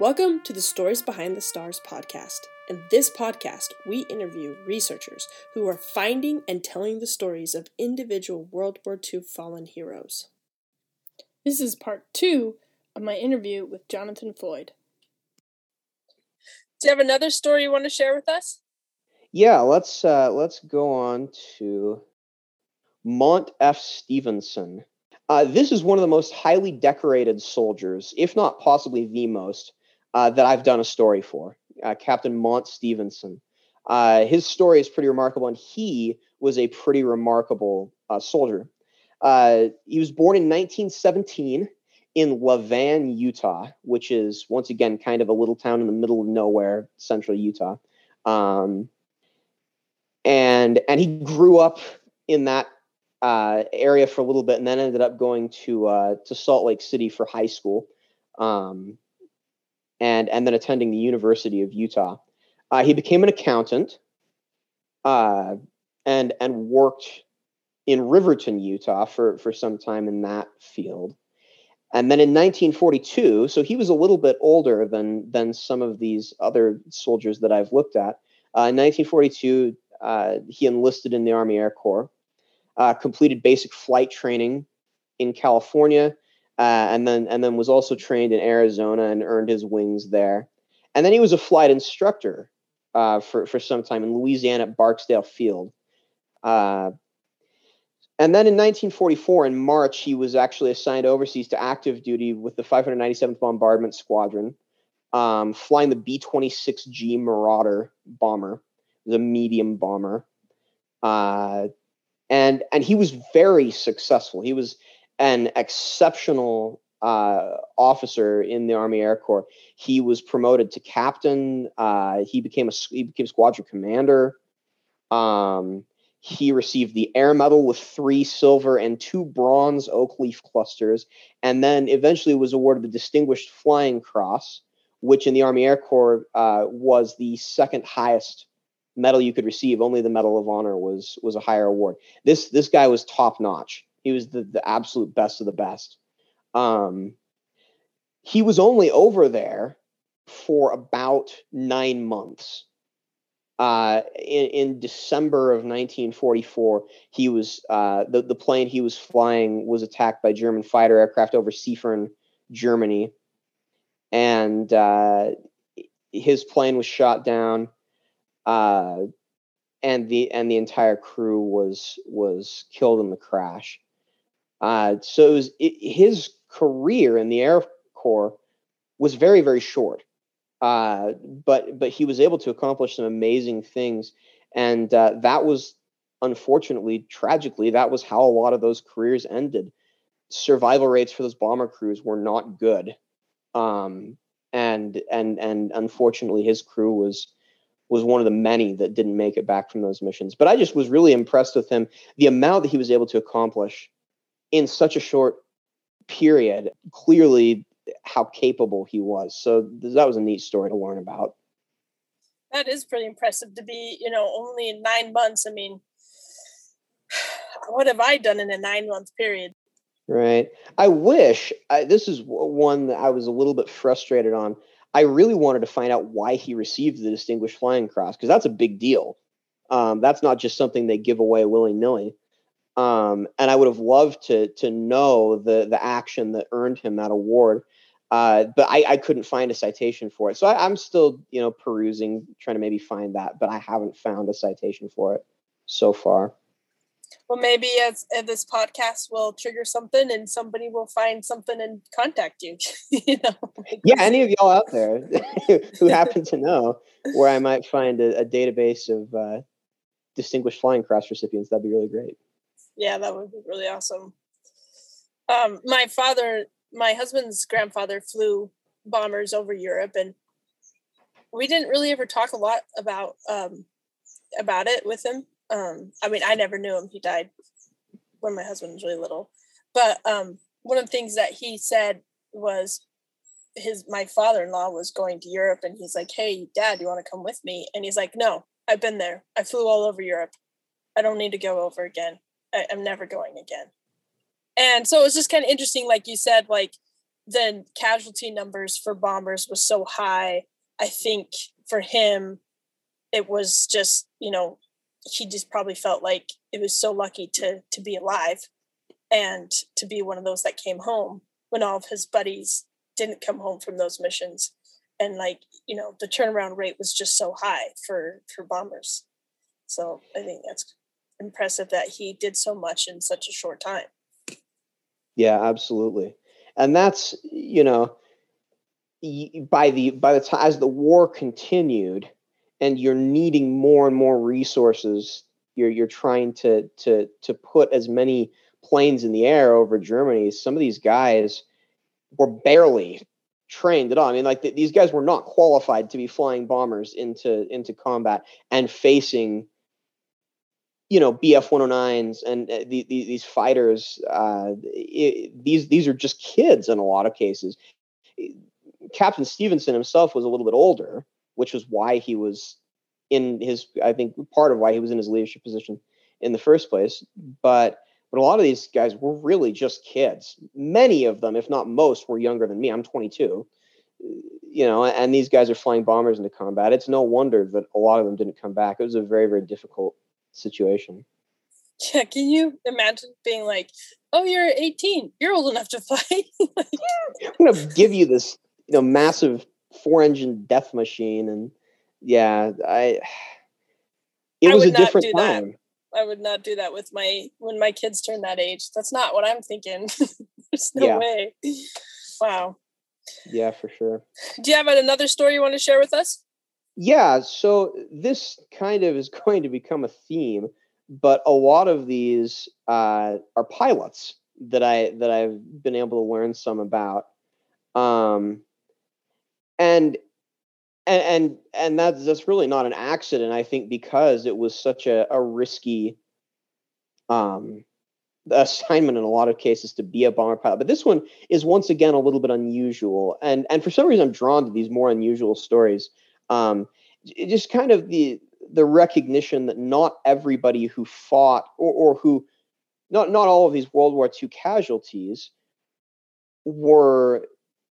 Welcome to the Stories Behind the Stars podcast. In this podcast, we interview researchers who are finding and telling the stories of individual World War II fallen heroes. This is part two of my interview with Jonathan Floyd. Do you have another story you want to share with us? Yeah, let's uh, let's go on to Mont F. Stevenson. Uh, this is one of the most highly decorated soldiers, if not possibly the most, uh, that I've done a story for. Uh, Captain Mont Stevenson. Uh, his story is pretty remarkable, and he was a pretty remarkable uh, soldier. he was born in 1917 in Levan, Utah, which is once again kind of a little town in the middle of nowhere, central Utah. Um, and and he grew up in that uh, area for a little bit, and then ended up going to uh, to Salt Lake City for high school, um, and and then attending the University of Utah. Uh, he became an accountant, uh, and and worked in Riverton, Utah, for for some time in that field. And then in 1942, so he was a little bit older than than some of these other soldiers that I've looked at. Uh, in 1942, uh, he enlisted in the Army Air Corps, uh, completed basic flight training in California, uh, and then and then was also trained in Arizona and earned his wings there. And then he was a flight instructor uh, for for some time in Louisiana at Barksdale Field. Uh, and then in 1944, in March, he was actually assigned overseas to active duty with the 597th Bombardment Squadron, um, flying the B 26G Marauder bomber, the medium bomber. Uh, and, and he was very successful. He was an exceptional uh, officer in the Army Air Corps. He was promoted to captain. Uh, he became a he became squadron commander. Um, he received the Air Medal with three silver and two bronze oak leaf clusters, and then eventually was awarded the Distinguished Flying Cross, which in the Army Air Corps uh, was the second highest medal you could receive. Only the Medal of Honor was was a higher award. This this guy was top notch. He was the, the absolute best of the best. Um, he was only over there for about nine months uh, in, in, December of 1944, he was uh, the the plane he was flying was attacked by German fighter aircraft over Seefern, Germany, and uh, his plane was shot down, uh, and the and the entire crew was was killed in the crash. Uh, so it was it, his career in the Air Corps was very very short. Uh, but but he was able to accomplish some amazing things, and uh, that was unfortunately, tragically, that was how a lot of those careers ended. Survival rates for those bomber crews were not good, um, and and and unfortunately, his crew was was one of the many that didn't make it back from those missions. But I just was really impressed with him, the amount that he was able to accomplish in such a short period. Clearly, how capable he was. So that was a neat story to learn about. That is pretty impressive to be, you know, only in nine months. I mean, what have I done in a nine month period? Right. I wish I, this is one that I was a little bit frustrated on. I really wanted to find out why he received the Distinguished Flying Cross because that's a big deal. Um, that's not just something they give away willy nilly. Um, and I would have loved to to know the the action that earned him that award. Uh, but I, I, couldn't find a citation for it. So I, am still, you know, perusing, trying to maybe find that, but I haven't found a citation for it so far. Well, maybe as, as this podcast will trigger something, and somebody will find something and contact you. you know, yeah, any of y'all out there who happen to know where I might find a, a database of uh, distinguished flying cross recipients, that'd be really great. Yeah, that would be really awesome. Um, my father my husband's grandfather flew bombers over Europe, and we didn't really ever talk a lot about um, about it with him. Um, I mean, I never knew him; he died when my husband was really little. But um, one of the things that he said was his my father-in-law was going to Europe, and he's like, "Hey, Dad, you want to come with me?" And he's like, "No, I've been there. I flew all over Europe. I don't need to go over again. I, I'm never going again." and so it was just kind of interesting like you said like the casualty numbers for bombers was so high. I think for him, it was just you know he just probably felt like it was so lucky to to be alive and to be one of those that came home when all of his buddies didn't come home from those missions and like you know the turnaround rate was just so high for for bombers so i think that's impressive that he did so much in such a short time. Yeah absolutely. And that's you know by the by the time as the war continued and you're needing more and more resources you're you're trying to to to put as many planes in the air over Germany some of these guys were barely trained at all. I mean like these guys were not qualified to be flying bombers into into combat and facing you know bf 109s and uh, the, the, these fighters uh, it, these these are just kids in a lot of cases captain stevenson himself was a little bit older which was why he was in his I think part of why he was in his leadership position in the first place. But but a lot of these guys were really just kids. Many of them, if not most, were younger than me. I'm 22. You know, and these guys are flying bombers into combat. It's no wonder that a lot of them didn't come back. It was a very, very difficult situation. Yeah, can you imagine being like, "Oh, you're 18. You're old enough to fight." I'm going to give you this, you know, massive four engine death machine and yeah i it I was a different time that. i would not do that with my when my kids turn that age that's not what i'm thinking there's no yeah. way wow yeah for sure do you have another story you want to share with us yeah so this kind of is going to become a theme but a lot of these uh, are pilots that i that i've been able to learn some about um and and and and that's that's really not an accident i think because it was such a, a risky um assignment in a lot of cases to be a bomber pilot. But this one is once again a little bit unusual and and for some reason i'm drawn to these more unusual stories um just kind of the the recognition that not everybody who fought or, or who not not all of these world war ii casualties were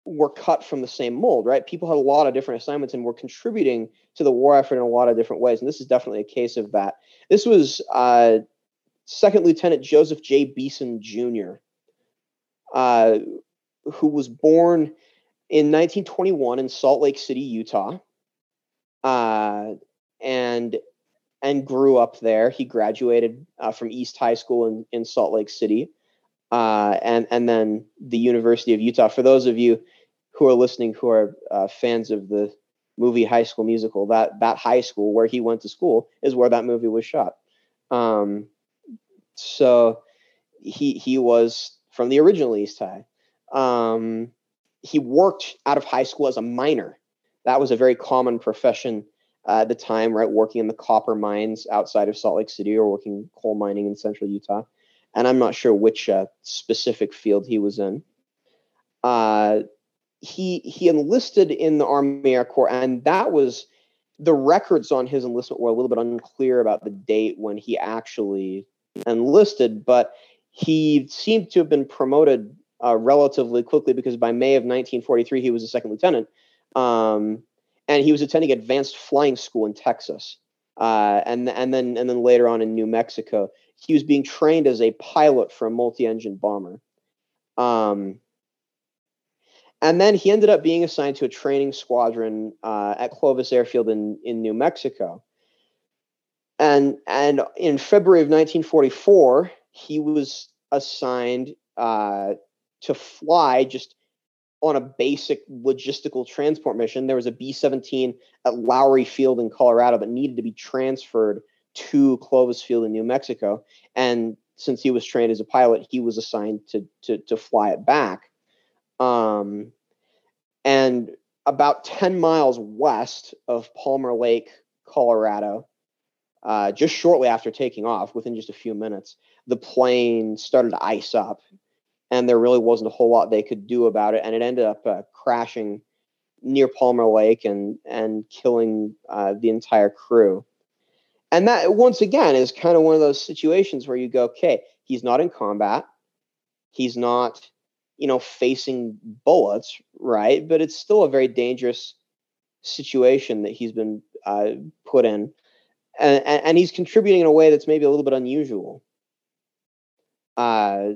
were cut from the same mold, right? People had a lot of different assignments and were contributing to the war effort in a lot of different ways. And this is definitely a case of that. This was uh, Second Lieutenant Joseph J. Beeson Jr., uh, who was born in 1921 in Salt Lake City, Utah, uh, and and grew up there. He graduated uh, from East High School in, in Salt Lake City. Uh, and and then the University of Utah. For those of you who are listening who are uh, fans of the movie High School Musical, that that high school where he went to school is where that movie was shot. Um, so he he was from the original East High. Um, he worked out of high school as a miner. That was a very common profession uh, at the time, right? Working in the copper mines outside of Salt Lake City or working coal mining in central Utah. And I'm not sure which uh, specific field he was in. Uh, he he enlisted in the Army Air Corps, and that was the records on his enlistment were a little bit unclear about the date when he actually enlisted, but he seemed to have been promoted uh, relatively quickly because by May of 1943 he was a second lieutenant, um, and he was attending advanced flying school in Texas, uh, and and then and then later on in New Mexico he was being trained as a pilot for a multi-engine bomber. Um, and then he ended up being assigned to a training squadron uh, at Clovis Airfield in, in New Mexico. And, and in February of 1944, he was assigned uh, to fly just on a basic logistical transport mission. There was a B 17 at Lowry Field in Colorado that needed to be transferred to Clovis Field in New Mexico. And since he was trained as a pilot, he was assigned to, to, to fly it back. Um, and about 10 miles west of Palmer Lake, Colorado, uh, just shortly after taking off, within just a few minutes, the plane started to ice up. And there really wasn't a whole lot they could do about it. And it ended up uh, crashing near Palmer Lake and, and killing uh, the entire crew. And that, once again, is kind of one of those situations where you go, okay, he's not in combat. He's not you know, facing bullets, right? But it's still a very dangerous situation that he's been uh, put in, and, and, he's contributing in a way that's maybe a little bit unusual. Uh,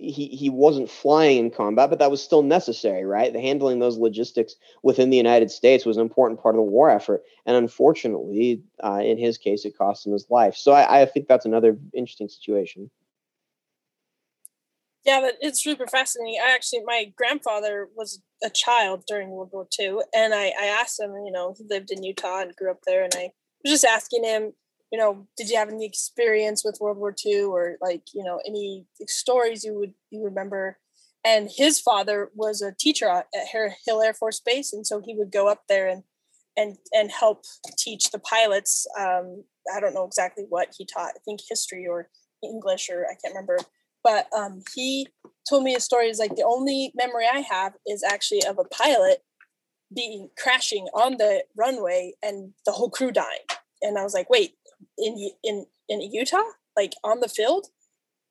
he he wasn't flying in combat, but that was still necessary, right? The handling those logistics within the United States was an important part of the war effort, and unfortunately, uh, in his case, it cost him his life. So I, I think that's another interesting situation. Yeah, but it's super fascinating. I actually, my grandfather was a child during World War II, and I, I asked him, you know, he lived in Utah and grew up there, and I was just asking him, you know, did you have any experience with World War II or like, you know, any stories you would you remember? And his father was a teacher at Hill Air Force Base, and so he would go up there and and and help teach the pilots. Um, I don't know exactly what he taught. I think history or English or I can't remember. But um, he told me a story. Is like the only memory I have is actually of a pilot being crashing on the runway and the whole crew dying. And I was like, wait, in in in Utah, like on the field,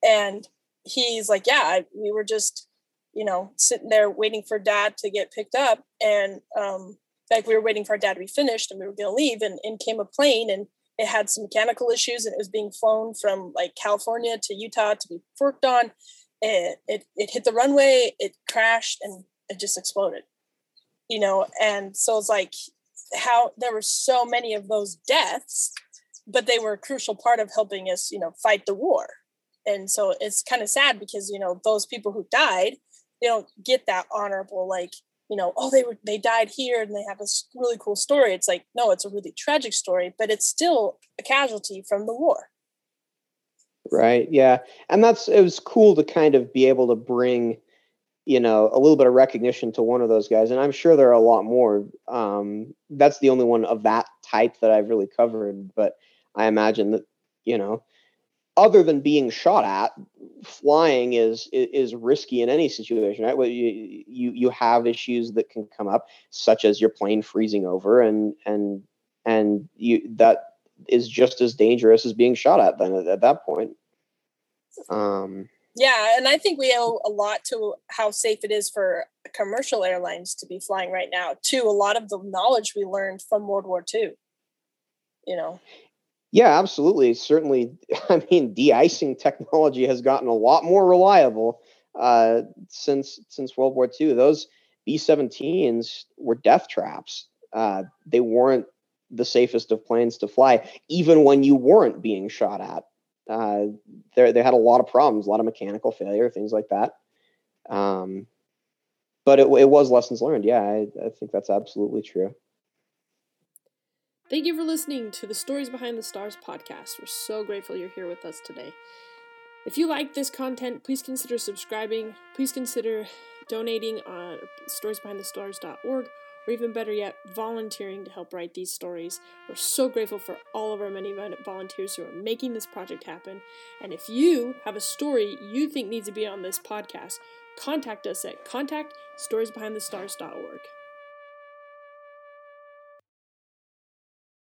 and he's like, yeah, I, we were just you know sitting there waiting for dad to get picked up, and um, like we were waiting for our dad to be finished, and we were gonna leave, and in came a plane, and it had some mechanical issues, and it was being flown from like California to Utah to be worked on. It, it, it hit the runway, it crashed, and it just exploded. You know, and so it's like how there were so many of those deaths but they were a crucial part of helping us, you know, fight the war. And so it's kind of sad because, you know, those people who died, they don't get that honorable, like, you know, oh, they were they died here and they have this really cool story. It's like, no, it's a really tragic story, but it's still a casualty from the war. Right. Yeah. And that's it was cool to kind of be able to bring, you know, a little bit of recognition to one of those guys. And I'm sure there are a lot more. Um, that's the only one of that type that I've really covered. But I imagine that you know, other than being shot at, flying is is risky in any situation, right? Well, you you you have issues that can come up, such as your plane freezing over, and and and you that is just as dangerous as being shot at then at, at that point. Um, yeah, and I think we owe a lot to how safe it is for commercial airlines to be flying right now. To a lot of the knowledge we learned from World War II. You know. Yeah, absolutely. Certainly, I mean, de-icing technology has gotten a lot more reliable uh, since since World War II. Those B-17s were death traps. Uh, they weren't the safest of planes to fly, even when you weren't being shot at. Uh, they had a lot of problems, a lot of mechanical failure, things like that. Um, but it, it was lessons learned. Yeah, I, I think that's absolutely true. Thank you for listening to the Stories Behind the Stars podcast. We're so grateful you're here with us today. If you like this content, please consider subscribing. Please consider donating on storiesbehindthestars.org, or even better yet, volunteering to help write these stories. We're so grateful for all of our many volunteers who are making this project happen. And if you have a story you think needs to be on this podcast, contact us at contact storiesbehindthestars.org.